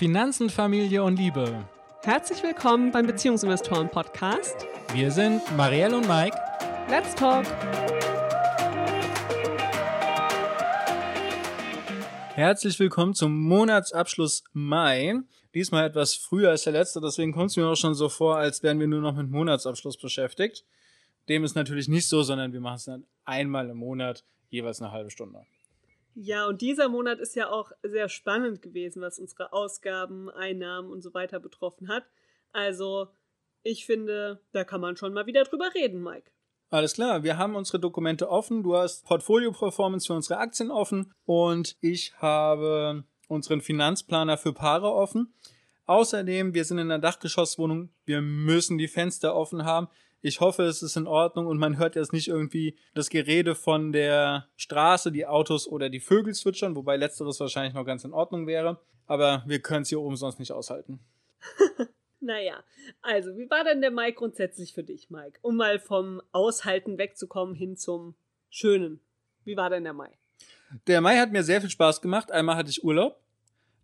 Finanzen, Familie und Liebe. Herzlich willkommen beim Beziehungsinvestoren Podcast. Wir sind Marielle und Mike. Let's talk. Herzlich willkommen zum Monatsabschluss Mai. Diesmal etwas früher als der letzte, deswegen kommt es mir auch schon so vor, als wären wir nur noch mit Monatsabschluss beschäftigt. Dem ist natürlich nicht so, sondern wir machen es dann einmal im Monat, jeweils eine halbe Stunde. Ja, und dieser Monat ist ja auch sehr spannend gewesen, was unsere Ausgaben, Einnahmen und so weiter betroffen hat. Also, ich finde, da kann man schon mal wieder drüber reden, Mike. Alles klar, wir haben unsere Dokumente offen. Du hast Portfolio Performance für unsere Aktien offen und ich habe unseren Finanzplaner für Paare offen. Außerdem, wir sind in einer Dachgeschosswohnung. Wir müssen die Fenster offen haben. Ich hoffe, es ist in Ordnung und man hört jetzt nicht irgendwie das Gerede von der Straße, die Autos oder die Vögel zwitschern, wobei letzteres wahrscheinlich noch ganz in Ordnung wäre. Aber wir können es hier oben sonst nicht aushalten. Naja, also wie war denn der Mai grundsätzlich für dich, Mike? Um mal vom Aushalten wegzukommen hin zum Schönen. Wie war denn der Mai? Der Mai hat mir sehr viel Spaß gemacht. Einmal hatte ich Urlaub,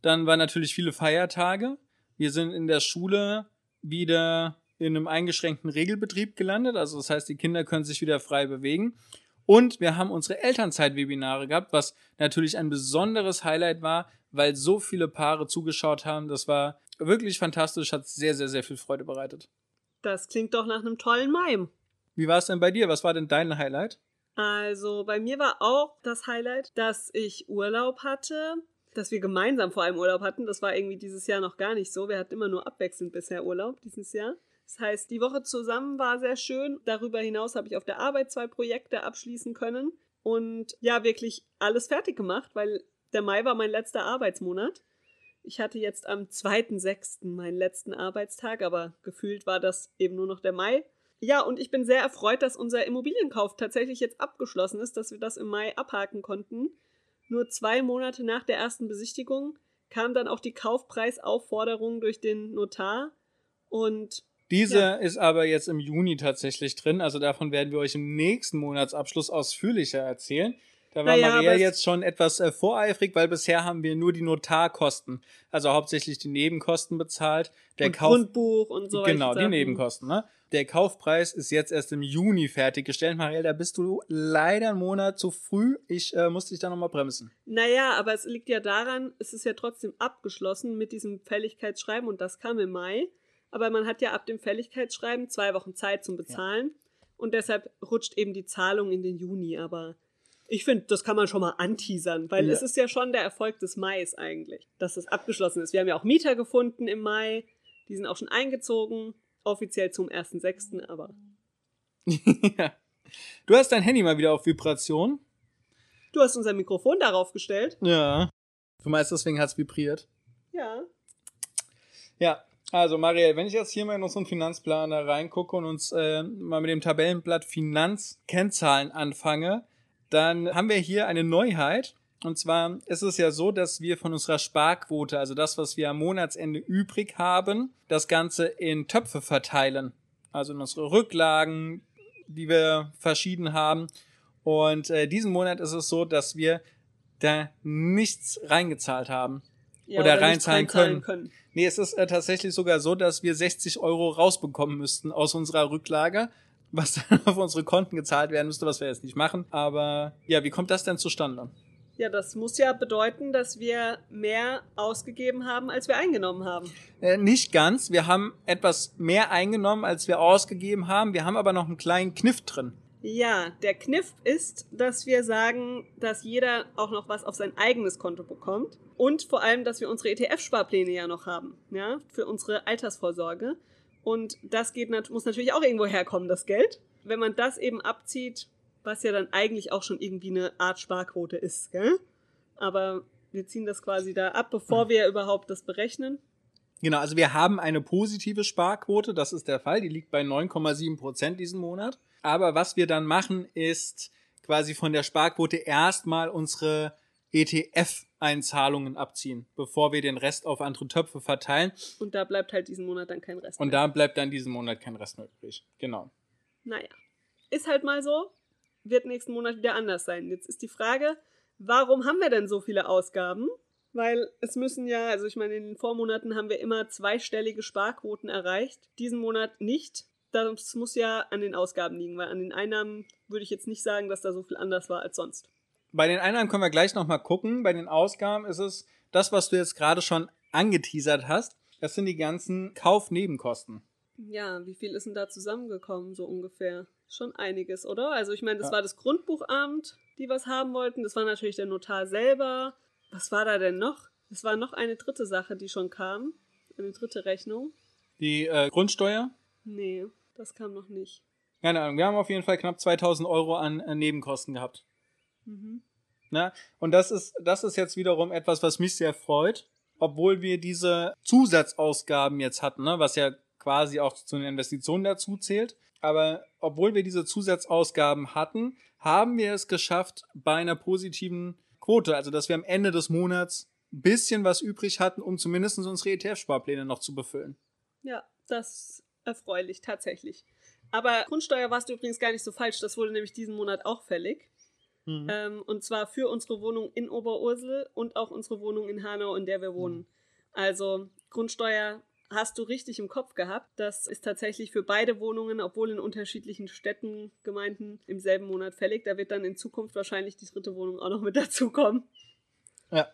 dann waren natürlich viele Feiertage. Wir sind in der Schule wieder in einem eingeschränkten Regelbetrieb gelandet. Also das heißt, die Kinder können sich wieder frei bewegen. Und wir haben unsere Elternzeit-Webinare gehabt, was natürlich ein besonderes Highlight war, weil so viele Paare zugeschaut haben. Das war wirklich fantastisch, hat sehr, sehr, sehr viel Freude bereitet. Das klingt doch nach einem tollen Mai. Wie war es denn bei dir? Was war denn dein Highlight? Also bei mir war auch das Highlight, dass ich Urlaub hatte, dass wir gemeinsam vor allem Urlaub hatten. Das war irgendwie dieses Jahr noch gar nicht so. Wir hatten immer nur abwechselnd bisher Urlaub dieses Jahr. Das heißt, die Woche zusammen war sehr schön. Darüber hinaus habe ich auf der Arbeit zwei Projekte abschließen können und ja, wirklich alles fertig gemacht, weil der Mai war mein letzter Arbeitsmonat. Ich hatte jetzt am 2.6. meinen letzten Arbeitstag, aber gefühlt war das eben nur noch der Mai. Ja, und ich bin sehr erfreut, dass unser Immobilienkauf tatsächlich jetzt abgeschlossen ist, dass wir das im Mai abhaken konnten. Nur zwei Monate nach der ersten Besichtigung kam dann auch die Kaufpreisaufforderung durch den Notar. Und diese Ja. ist aber jetzt im Juni tatsächlich drin. Also davon werden wir euch im nächsten Monatsabschluss ausführlicher erzählen. Da war Naja, Maria jetzt schon etwas äh, voreifrig, weil bisher haben wir nur die Notarkosten, also hauptsächlich die Nebenkosten bezahlt. Der und Kauf Grundbuch und so genau die. Nebenkosten. Ne? Der Kaufpreis ist jetzt erst im Juni fertiggestellt. Marielle, da bist du leider einen Monat zu früh. Ich äh, musste dich da nochmal bremsen. Naja, aber es liegt ja daran, es ist ja trotzdem abgeschlossen mit diesem Fälligkeitsschreiben und das kam im Mai. Aber man hat ja ab dem Fälligkeitsschreiben zwei Wochen Zeit zum Bezahlen und deshalb rutscht eben die Zahlung in den Juni. Aber ich finde, das kann man schon mal anteasern, weil Ja. es ist ja schon der Erfolg des Mais eigentlich, dass es abgeschlossen ist. Wir haben ja auch Mieter gefunden im Mai, die sind auch schon eingezogen, offiziell zum 1.6., aber ja. Du hast dein Handy mal wieder auf Vibration. du hast unser Mikrofon darauf gestellt. Ja. Du meinst, deswegen hat's vibriert. Ja. Ja, also Marielle, wenn ich jetzt hier mal in unseren Finanzplaner reingucke und uns äh, mal mit dem Tabellenblatt Finanzkennzahlen anfange, dann haben wir hier eine Neuheit. Und zwar ist es ja so, dass wir von unserer Sparquote, also das, was wir am Monatsende übrig haben, das Ganze in Töpfe verteilen. Also in unsere Rücklagen, die wir verschieden haben. Und äh, diesen Monat ist es so, dass wir da nichts reingezahlt haben. Ja Oder nicht reinzahlen reinzahlen können. Nee, es ist äh, tatsächlich sogar so, dass wir 60 Euro rausbekommen müssten aus unserer Rücklage, was dann auf unsere Konten gezahlt werden müsste, was wir jetzt nicht machen. Aber ja, wie kommt das denn zustande? Ja, das muss ja bedeuten, dass wir mehr ausgegeben haben, als wir eingenommen haben. Äh, nicht ganz. Wir haben etwas mehr eingenommen, als wir ausgegeben haben. Wir haben aber noch einen kleinen Kniff drin. Ja, der Kniff ist, dass wir sagen, dass jeder auch noch was auf sein eigenes Konto bekommt. Und vor allem, dass wir unsere ETF-Sparpläne ja noch haben, ja, für unsere Altersvorsorge. Und das geht, muss natürlich auch irgendwo herkommen, das Geld. Wenn man das eben abzieht, was ja dann eigentlich auch schon irgendwie eine Art Sparquote ist, gell? Aber wir ziehen das quasi da ab, bevor wir überhaupt das berechnen. Genau, also wir haben eine positive Sparquote, das ist der Fall, die liegt bei 9,7 Prozent diesen Monat. Aber was wir dann machen, ist quasi von der Sparquote erstmal unsere ETF-Einzahlungen abziehen, bevor wir den Rest auf andere Töpfe verteilen. Und da bleibt halt diesen Monat dann kein Rest Und mehr. da bleibt dann diesen Monat kein Rest mehr übrig. Genau. Naja, ist halt mal so, wird nächsten Monat wieder anders sein. Jetzt ist die Frage, warum haben wir denn so viele Ausgaben? Weil es müssen ja, also ich meine, in den Vormonaten haben wir immer zweistellige Sparquoten erreicht. Diesen Monat nicht. Das muss ja an den Ausgaben liegen, weil an den Einnahmen würde ich jetzt nicht sagen, dass da so viel anders war als sonst. Bei den Einnahmen können wir gleich nochmal gucken. Bei den Ausgaben ist es das, was du jetzt gerade schon angeteasert hast. Das sind die ganzen Kaufnebenkosten. Ja, wie viel ist denn da zusammengekommen, so ungefähr? Schon einiges, oder? Also ich meine, das Ja. war das Grundbuchamt, die was haben wollten. Das war natürlich der Notar selber. Was war da denn noch? Es war noch eine dritte Sache, die schon kam. Eine dritte Rechnung. Die äh, Grundsteuer? Nee, das kam noch nicht. Keine Ahnung. Wir haben auf jeden Fall knapp 2000 Euro an äh, Nebenkosten gehabt. Mhm. Ne? Und das ist, das ist jetzt wiederum etwas, was mich sehr freut, obwohl wir diese Zusatzausgaben jetzt hatten, ne? was ja quasi auch zu den Investitionen dazu zählt. Aber obwohl wir diese Zusatzausgaben hatten, haben wir es geschafft bei einer positiven Quote, also dass wir am Ende des Monats ein bisschen was übrig hatten, um zumindest unsere ETF-Sparpläne noch zu befüllen. Ja, das ist erfreulich, tatsächlich. Aber Grundsteuer warst du übrigens gar nicht so falsch. Das wurde nämlich diesen Monat auch fällig. Mhm. Ähm, und zwar für unsere Wohnung in Oberursel und auch unsere Wohnung in Hanau, in der wir wohnen. Also Grundsteuer hast du richtig im Kopf gehabt. Das ist tatsächlich für beide Wohnungen, obwohl in unterschiedlichen Städten, Gemeinden im selben Monat fällig. Da wird dann in Zukunft wahrscheinlich die dritte Wohnung auch noch mit dazukommen. Ja.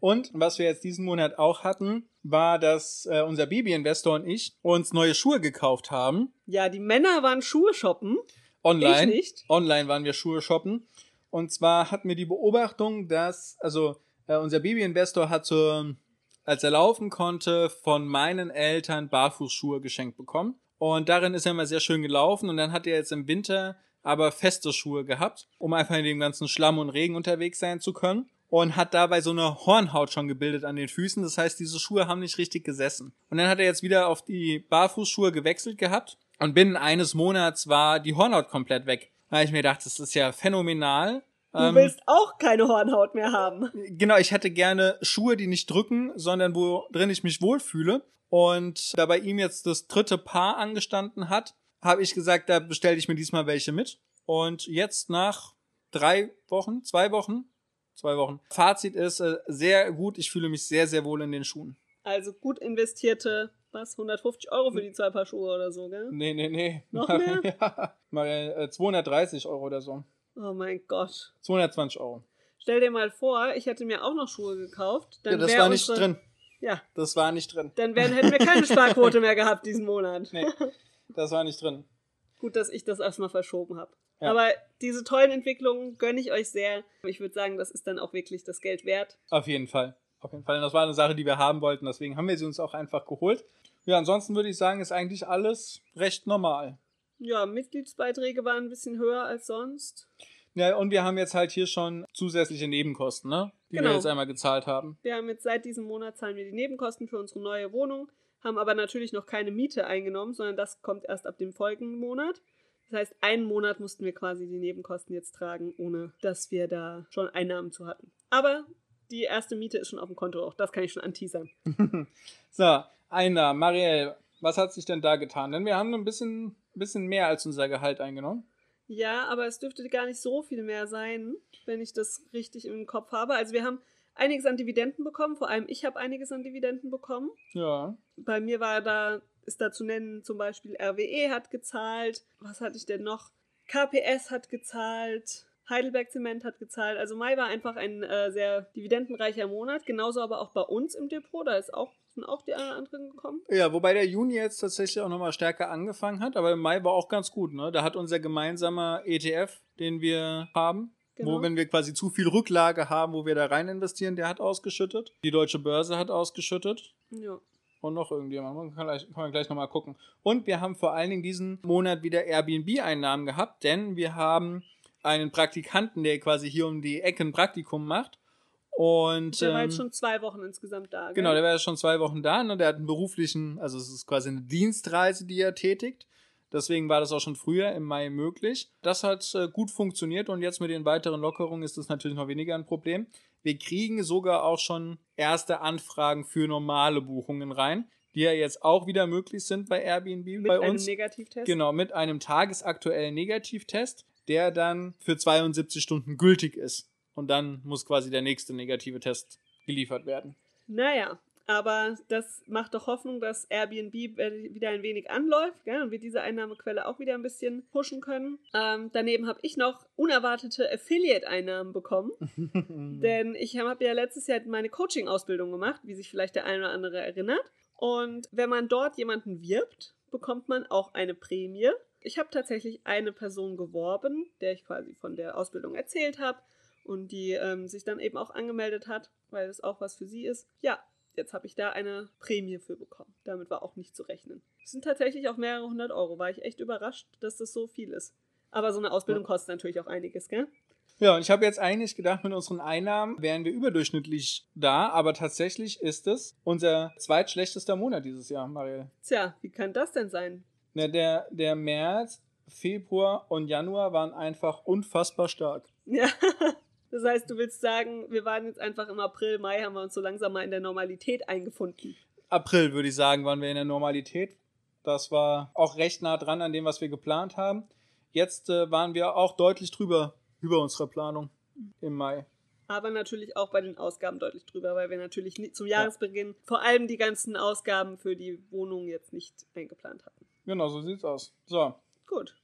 Und was wir jetzt diesen Monat auch hatten, war, dass äh, unser Baby-Investor und ich uns neue Schuhe gekauft haben. Ja, die Männer waren Schuhe shoppen. Online. Ich nicht. Online waren wir Schuhe shoppen. Und zwar hatten wir die Beobachtung, dass, also äh, unser Baby-Investor hat so, als er laufen konnte, von meinen Eltern Barfußschuhe geschenkt bekommen. Und darin ist er immer sehr schön gelaufen. Und dann hat er jetzt im Winter aber feste Schuhe gehabt, um einfach in dem ganzen Schlamm und Regen unterwegs sein zu können. Und hat dabei so eine Hornhaut schon gebildet an den Füßen. Das heißt, diese Schuhe haben nicht richtig gesessen. Und dann hat er jetzt wieder auf die Barfußschuhe gewechselt gehabt. Und binnen eines Monats war die Hornhaut komplett weg. Da habe ich mir gedacht, das ist ja phänomenal. Du Ähm, willst auch keine Hornhaut mehr haben. Genau, ich hätte gerne Schuhe, die nicht drücken, sondern wo drin ich mich wohlfühle. Und da bei ihm jetzt das dritte Paar angestanden hat, habe ich gesagt, da bestelle ich mir diesmal welche mit. Und jetzt nach drei Wochen, zwei Wochen, zwei Wochen. Fazit ist äh, sehr gut. Ich fühle mich sehr, sehr wohl in den Schuhen. Also gut investierte, was, 150 Euro für die zwei Paar Schuhe oder so, gell? Nee, nee, nee. Noch mehr? ja, mal äh, 230 Euro oder so. Oh mein Gott. 220 Euro. Stell dir mal vor, ich hätte mir auch noch Schuhe gekauft. Dann Ja, das war nicht drin. Ja, Das war nicht drin. dann wären, hätten wir keine Sparquote mehr gehabt diesen Monat. Nee, das war nicht drin. Gut, dass ich das erstmal verschoben habe. Ja. Aber diese tollen Entwicklungen gönne ich euch sehr. Ich würde sagen, das ist dann auch wirklich das Geld wert. Auf jeden Fall. Auf jeden Fall. Das war eine Sache, die wir haben wollten. Deswegen haben wir sie uns auch einfach geholt. Ja, ansonsten würde ich sagen, ist eigentlich alles recht normal. Ja, Mitgliedsbeiträge waren ein bisschen höher als sonst. Ja, und wir haben jetzt halt hier schon zusätzliche Nebenkosten, ne? Die Genau. wir jetzt einmal gezahlt haben. Wir haben jetzt seit diesem Monat zahlen wir die Nebenkosten für unsere neue Wohnung, haben aber natürlich noch keine Miete eingenommen, sondern das kommt erst ab dem folgenden Monat. Das heißt, einen Monat mussten wir quasi die Nebenkosten jetzt tragen, ohne dass wir da schon Einnahmen zu hatten. Aber die erste Miete ist schon auf dem Konto, auch das kann ich schon anteasern. So, Einnahmen. Marielle, was hat sich denn da getan? Denn wir haben ein bisschen, bisschen mehr als unser Gehalt eingenommen. Ja, aber es dürfte gar nicht so viel mehr sein, wenn ich das richtig im Kopf habe. Also wir haben einiges an Dividenden bekommen, vor allem ich habe einiges an Dividenden bekommen. Ja. Bei mir war da, ist da zu nennen, zum Beispiel RWE hat gezahlt. Was hatte ich denn noch? KPS hat gezahlt. Heidelberg Zement hat gezahlt. Also Mai war einfach ein äh, sehr dividendenreicher Monat. Genauso aber auch bei uns im Depot. Da ist auch, sind auch die anderen gekommen. Ja, wobei der Juni jetzt tatsächlich auch nochmal stärker angefangen hat, aber im Mai war auch ganz gut, ne? Da hat unser gemeinsamer ETF, den wir haben, Genau. wo wenn wir quasi zu viel Rücklage haben, wo wir da rein investieren, der hat ausgeschüttet. Die deutsche Börse hat ausgeschüttet. Ja. Und noch irgendjemand. Man kann, gleich, kann man gleich nochmal gucken. Und wir haben vor allen Dingen diesen Monat wieder Airbnb-Einnahmen gehabt, denn wir haben einen Praktikanten, der quasi hier um die Ecke ein Praktikum macht. Und Der war ähm, jetzt schon zwei Wochen insgesamt da. gell? Genau, der war ja schon zwei Wochen da. Ne? Der hat einen beruflichen, also es ist quasi eine Dienstreise, die er tätigt. Deswegen war das auch schon früher im Mai möglich. Das hat äh, gut funktioniert und jetzt mit den weiteren Lockerungen ist das natürlich noch weniger ein Problem. Wir kriegen sogar auch schon erste Anfragen für normale Buchungen rein, die ja jetzt auch wieder möglich sind bei Airbnb Mit bei einem uns. Negativtest. Genau, mit einem tagesaktuellen Negativtest, der dann für 72 Stunden gültig ist. Und dann muss quasi der nächste negative Test geliefert werden. Naja, aber das macht doch Hoffnung, dass Airbnb wieder ein wenig anläuft gell, und wir diese Einnahmequelle auch wieder ein bisschen pushen können. Ähm, daneben habe ich noch unerwartete Affiliate-Einnahmen bekommen. denn ich habe ja letztes Jahr meine Coaching-Ausbildung gemacht, wie sich vielleicht der eine oder andere erinnert. Und wenn man dort jemanden wirbt, bekommt man auch eine Prämie. Ich habe tatsächlich eine Person geworben, der ich quasi von der Ausbildung erzählt habe und die ähm, sich dann eben auch angemeldet hat, weil es auch was für sie ist. Ja, Jetzt habe ich da eine Prämie für bekommen. Damit war auch nicht zu rechnen. Es sind tatsächlich auch mehrere hundert Euro. War ich echt überrascht, dass das so viel ist. Aber so eine Ausbildung kostet natürlich auch einiges, gell? Ja, und ich habe jetzt eigentlich gedacht, mit unseren Einnahmen wären wir überdurchschnittlich da, aber tatsächlich ist es unser zweitschlechtester Monat dieses Jahr, Marielle. Tja, wie kann das denn sein? Na, der, der März, Februar und Januar waren einfach unfassbar stark. Ja, Das heißt, du willst sagen, wir waren jetzt einfach im April, Mai, haben wir uns so langsam mal in der Normalität eingefunden. April, würde ich sagen, waren wir in der Normalität. Das war auch recht nah dran an dem, was wir geplant haben. Jetzt äh, waren wir auch deutlich drüber über unserer Planung im Mai. Aber natürlich auch bei den Ausgaben deutlich drüber, weil wir natürlich zum Jahresbeginn ja. vor allem die ganzen Ausgaben für die Wohnung jetzt nicht eingeplant hatten. Genau, so sieht's aus. So. Gut.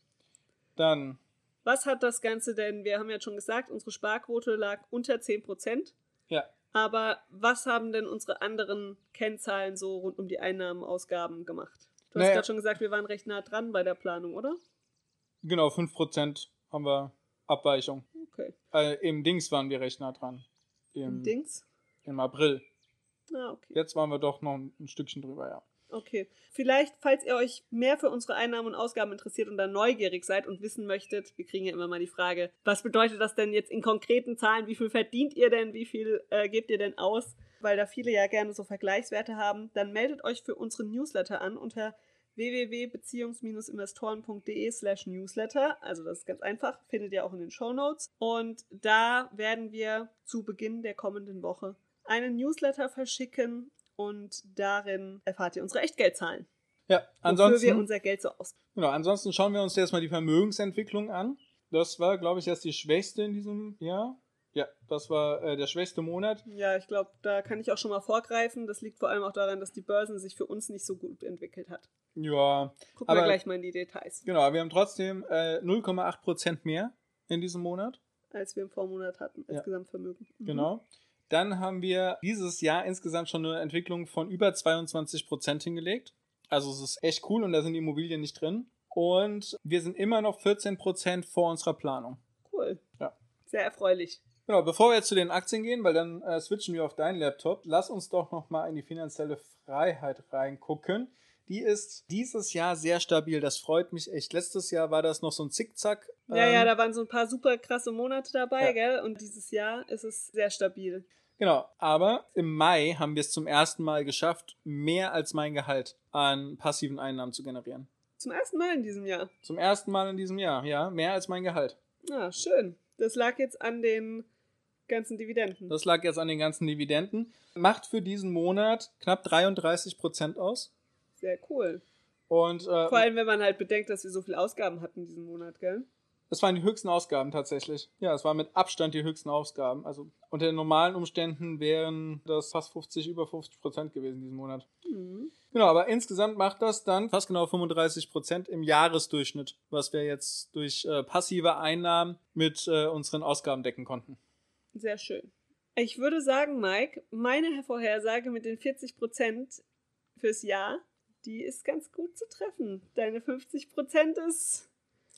Dann was hat das Ganze denn? Wir haben ja schon gesagt, unsere Sparquote lag unter 10%. Ja. Aber was haben denn unsere anderen Kennzahlen so rund um die Einnahmen, Ausgaben gemacht? Du hast gerade schon gesagt, wir waren recht nah dran bei der Planung, oder? Genau, 5% haben wir Abweichung. Okay. Äh, Im Dings waren wir recht nah dran. Im, Im Dings? Im April. Ah, okay. Jetzt waren wir doch noch ein Stückchen drüber, ja. Okay. Vielleicht, falls ihr euch mehr für unsere Einnahmen und Ausgaben interessiert und dann neugierig seid und wissen möchtet, wir kriegen ja immer mal die Frage, was bedeutet das denn jetzt in konkreten Zahlen? Wie viel verdient ihr denn? Wie viel äh, gebt ihr denn aus? Weil da viele ja gerne so Vergleichswerte haben, dann meldet euch für unseren Newsletter an unter www.beziehungs-investoren.de slash newsletter. Also das ist ganz einfach, findet ihr auch in den Show Notes. Und da werden wir zu Beginn der kommenden Woche einen Newsletter verschicken und darin erfahrt ihr unsere Echtgeldzahlen. Ja, ansonsten. Wofür wir unser Geld so aus. Genau, ansonsten schauen wir uns jetzt mal die Vermögensentwicklung an. Das war, glaube ich, erst die schwächste in diesem Jahr. Ja, das war äh, der schwächste Monat. Ja, ich glaube, da kann ich auch schon mal vorgreifen. Das liegt vor allem auch daran, dass die Börsen sich für uns nicht so gut entwickelt hat. Ja. Gucken aber, wir gleich mal in die Details. Genau, wir haben trotzdem äh, 0,8% mehr in diesem Monat. Als wir im Vormonat hatten, als ja. Gesamtvermögen. Mhm. Genau. Dann haben wir dieses Jahr insgesamt schon eine Entwicklung von über 22 Prozent hingelegt. Also es ist echt cool und da sind die Immobilien nicht drin. Und wir sind immer noch 14 Prozent vor unserer Planung. Cool. Ja. Sehr erfreulich. Genau, bevor wir jetzt zu den Aktien gehen, weil dann äh, switchen wir auf deinen Laptop, lass uns doch nochmal in die finanzielle Freiheit reingucken. Die ist dieses Jahr sehr stabil. Das freut mich echt. Letztes Jahr war das noch so ein Zickzack. Ja, ähm, ja, da waren so ein paar super krasse Monate dabei, ja. gell? Und dieses Jahr ist es sehr stabil. Genau, aber im Mai haben wir es zum ersten Mal geschafft, mehr als mein Gehalt an passiven Einnahmen zu generieren. Zum ersten Mal in diesem Jahr? Zum ersten Mal in diesem Jahr, ja, mehr als mein Gehalt. Ah, schön. Das lag jetzt an den ganzen Dividenden. Das lag jetzt an den ganzen Dividenden. Macht für diesen Monat knapp 33 Prozent aus. Sehr cool. Und, äh, Vor allem, wenn man halt bedenkt, dass wir so viele Ausgaben hatten diesen Monat, gell? Es waren die höchsten Ausgaben tatsächlich. Ja, es waren mit Abstand die höchsten Ausgaben. Also unter den normalen Umständen wären das fast 50, über 50 Prozent gewesen diesen Monat. Mhm. Genau, aber insgesamt macht das dann fast genau 35 Prozent im Jahresdurchschnitt, was wir jetzt durch äh, passive Einnahmen mit äh, unseren Ausgaben decken konnten. Sehr schön. Ich würde sagen, Mike, meine Vorhersage mit den 40 Prozent fürs Jahr, die ist ganz gut zu treffen. Deine 50 Prozent ist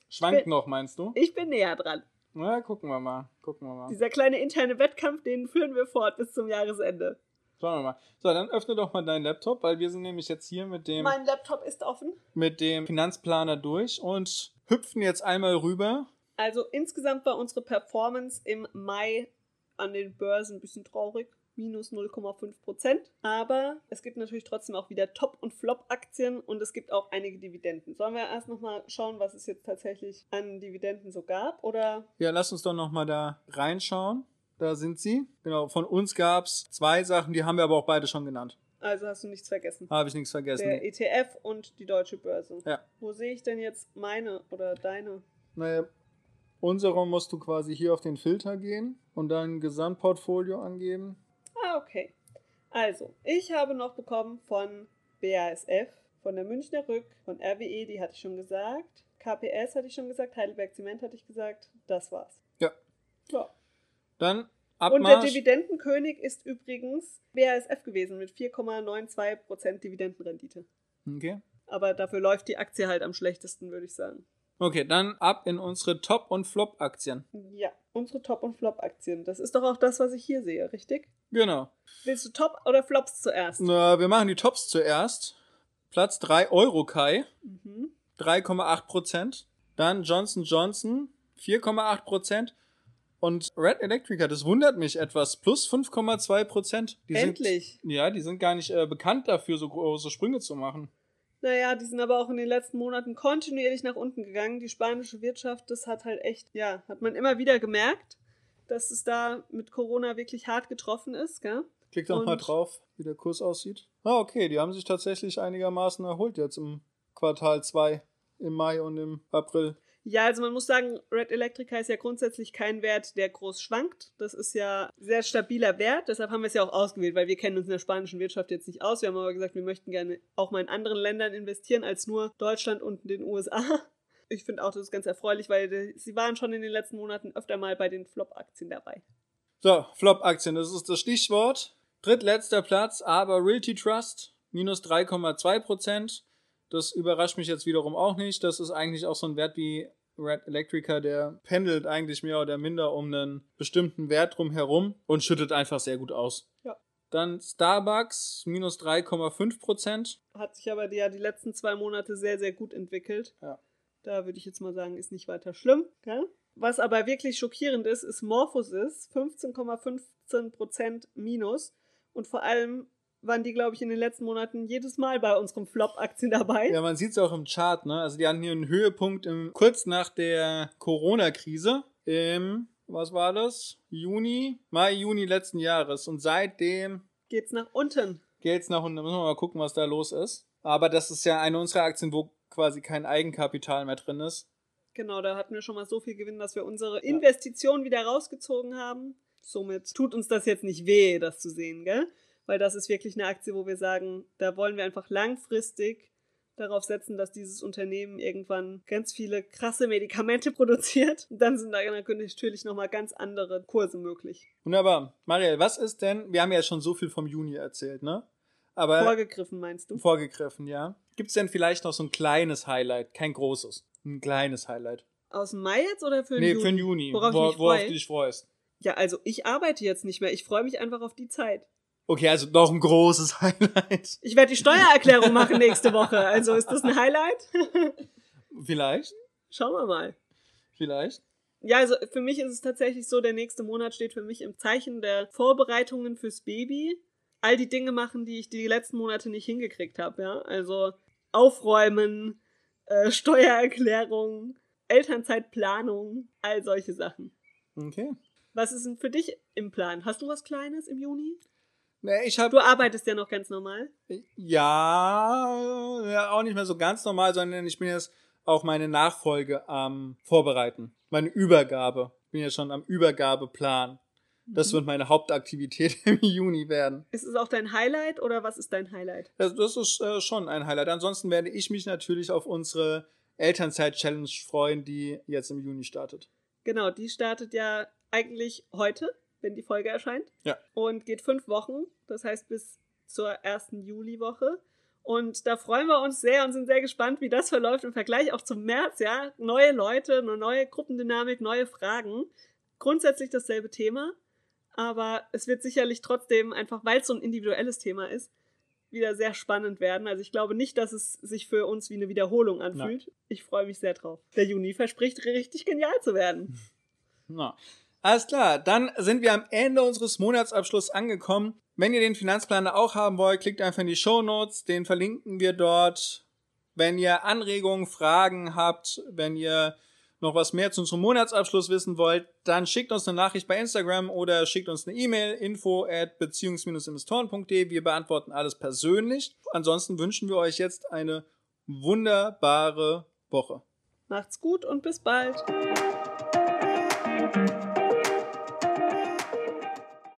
Schwankt bin, noch, meinst du? Ich bin näher dran. Na, gucken wir mal. Gucken wir mal. Dieser kleine interne Wettkampf, den führen wir fort bis zum Jahresende. Schauen wir mal. So, dann öffne doch mal deinen Laptop, weil wir sind nämlich jetzt hier mit dem. Mein Laptop ist offen. Mit dem Finanzplaner durch und hüpfen jetzt einmal rüber. Also insgesamt war unsere Performance im Mai an den Börsen ein bisschen traurig minus 0,5 Prozent. Aber es gibt natürlich trotzdem auch wieder Top- und Flop-Aktien und es gibt auch einige Dividenden. Sollen wir erst nochmal schauen, was es jetzt tatsächlich an Dividenden so gab? Oder? Ja, lass uns doch nochmal da reinschauen. Da sind sie. Genau, von uns gab es zwei Sachen, die haben wir aber auch beide schon genannt. Also hast du nichts vergessen. Habe ich nichts vergessen. Der ETF und die deutsche Börse. Ja. Wo sehe ich denn jetzt meine oder deine? Naja, unsere musst du quasi hier auf den Filter gehen und dein Gesamtportfolio angeben. Ah, okay. Also, ich habe noch bekommen von BASF, von der Münchner Rück, von RWE, die hatte ich schon gesagt. KPS hatte ich schon gesagt, Heidelberg Zement hatte ich gesagt. Das war's. Ja. Ja. Dann Und der Abmarsch. Dividendenkönig ist übrigens BASF gewesen mit 4,92% Dividendenrendite. Okay. Aber dafür läuft die Aktie halt am schlechtesten, würde ich sagen. Okay, dann ab in unsere Top- und Flop-Aktien. Ja, unsere Top- und Flop-Aktien. Das ist doch auch das, was ich hier sehe, richtig? Genau. Willst du Top oder Flops zuerst? Na, wir machen die Tops zuerst. Platz 3 Eurokai, Mhm. 3,8%. Dann Johnson Johnson, 4,8%. Und Red Electrica, das wundert mich etwas, plus 5,2%. Die Endlich. Sind, ja, die sind gar nicht äh, bekannt dafür, so große Sprünge zu machen. Naja, die sind aber auch in den letzten Monaten kontinuierlich nach unten gegangen. Die spanische Wirtschaft, das hat halt echt, ja, hat man immer wieder gemerkt, dass es da mit Corona wirklich hart getroffen ist, gell? Klick doch mal drauf, wie der Kurs aussieht. Ah, okay, die haben sich tatsächlich einigermaßen erholt jetzt im Quartal 2, im Mai und im April. Ja, also man muss sagen, Red Electrica ist ja grundsätzlich kein Wert, der groß schwankt. Das ist ja sehr stabiler Wert, deshalb haben wir es ja auch ausgewählt, weil wir kennen uns in der spanischen Wirtschaft jetzt nicht aus. Wir haben aber gesagt, wir möchten gerne auch mal in anderen Ländern investieren als nur Deutschland und den USA. Ich finde auch, das ist ganz erfreulich, weil sie waren schon in den letzten Monaten öfter mal bei den Flop-Aktien dabei. So, Flop-Aktien, das ist das Stichwort. Drittletzter Platz, aber Realty Trust, minus 3,2%. Das überrascht mich jetzt wiederum auch nicht. Das ist eigentlich auch so ein Wert wie Red Electrica, der pendelt eigentlich mehr oder minder um einen bestimmten Wert drumherum und schüttet einfach sehr gut aus. Ja. Dann Starbucks, minus 3,5%. Hat sich aber ja die letzten zwei Monate sehr, sehr gut entwickelt. Ja. Da würde ich jetzt mal sagen, ist nicht weiter schlimm. Gell? Was aber wirklich schockierend ist, ist Morphosis, 15,15% minus. Und vor allem waren die, glaube ich, in den letzten Monaten jedes Mal bei unseren Flop-Aktien dabei. Ja, man sieht es auch im Chart, ne? Also die hatten hier einen Höhepunkt im, kurz nach der Corona-Krise im, was war das? Juni, Mai, Juni letzten Jahres. Und seitdem Geht's nach unten. geht's nach unten. Da müssen wir mal gucken, was da los ist. Aber das ist ja eine unserer Aktien, wo quasi kein Eigenkapital mehr drin ist. Genau, da hatten wir schon mal so viel Gewinn, dass wir unsere Investitionen wieder rausgezogen haben. Somit tut uns das jetzt nicht weh, das zu sehen, gell? Weil das ist wirklich eine Aktie, wo wir sagen, da wollen wir einfach langfristig darauf setzen, dass dieses Unternehmen irgendwann ganz viele krasse Medikamente produziert. Und dann sind da natürlich nochmal ganz andere Kurse möglich. Wunderbar. Marielle, was ist denn, wir haben ja schon so viel vom Juni erzählt, ne? Aber Vorgegriffen, meinst du? vorgegriffen, ja. Gibt's denn vielleicht noch so ein kleines Highlight? Kein großes. Ein kleines Highlight. Aus dem Mai jetzt oder für den nee, Juni? für den Juni. Worauf wo, ich mich worauf du dich freust. Ja, also ich arbeite jetzt nicht mehr. Ich freue mich einfach auf die Zeit. Okay, also noch ein großes Highlight. Ich werde die Steuererklärung machen nächste Woche. Also ist das ein Highlight? Vielleicht, Schauen wir mal. vielleicht. Ja, also für mich ist es tatsächlich so, der nächste Monat steht für mich im Zeichen der Vorbereitungen fürs Baby. All die Dinge machen, die ich die letzten Monate nicht hingekriegt habe, ja. Also aufräumen, äh, Steuererklärung, Elternzeitplanung, all solche Sachen. Okay. Was ist denn für dich im Plan? Hast du was Kleines im Juni? Ich habe Du arbeitest ja noch ganz normal. ja, ja auch nicht mehr so ganz normal, sondern ich bin jetzt auch meine Nachfolge am Vorbereiten. Meine Übergabe. Ich bin ja schon am Übergabeplan. Das Mhm. wird meine Hauptaktivität im Juni werden. Ist es auch dein Highlight oder was ist dein Highlight? Das, das ist äh, schon ein Highlight. Ansonsten werde ich mich natürlich auf unsere Elternzeit-Challenge freuen, die jetzt im Juni startet. Genau, die startet ja eigentlich heute, wenn die Folge erscheint. Ja. Und geht fünf Wochen, das heißt bis zur ersten Juliwoche. Und da freuen wir uns sehr und sind sehr gespannt, wie das verläuft im Vergleich auch zum März, ja. Neue Leute, eine neue Gruppendynamik, neue Fragen. Grundsätzlich dasselbe Thema, aber es wird sicherlich trotzdem, einfach weil es so ein individuelles Thema ist, wieder sehr spannend werden. Also ich glaube nicht, dass es sich für uns wie eine Wiederholung anfühlt. Ich freue mich sehr drauf. Der Juni verspricht richtig genial zu werden. Na, alles klar, dann sind wir am Ende unseres Monatsabschlusses angekommen. Wenn ihr den Finanzplaner auch haben wollt, klickt einfach in die Show Notes, den verlinken wir dort. Wenn ihr Anregungen, Fragen habt, wenn ihr noch was mehr zu unserem Monatsabschluss wissen wollt, dann schickt uns eine Nachricht bei Instagram oder schickt uns eine E-Mail info at beziehungs-investoren.de. Wir beantworten alles persönlich. Ansonsten wünschen wir euch jetzt eine wunderbare Woche. Macht's gut und bis bald.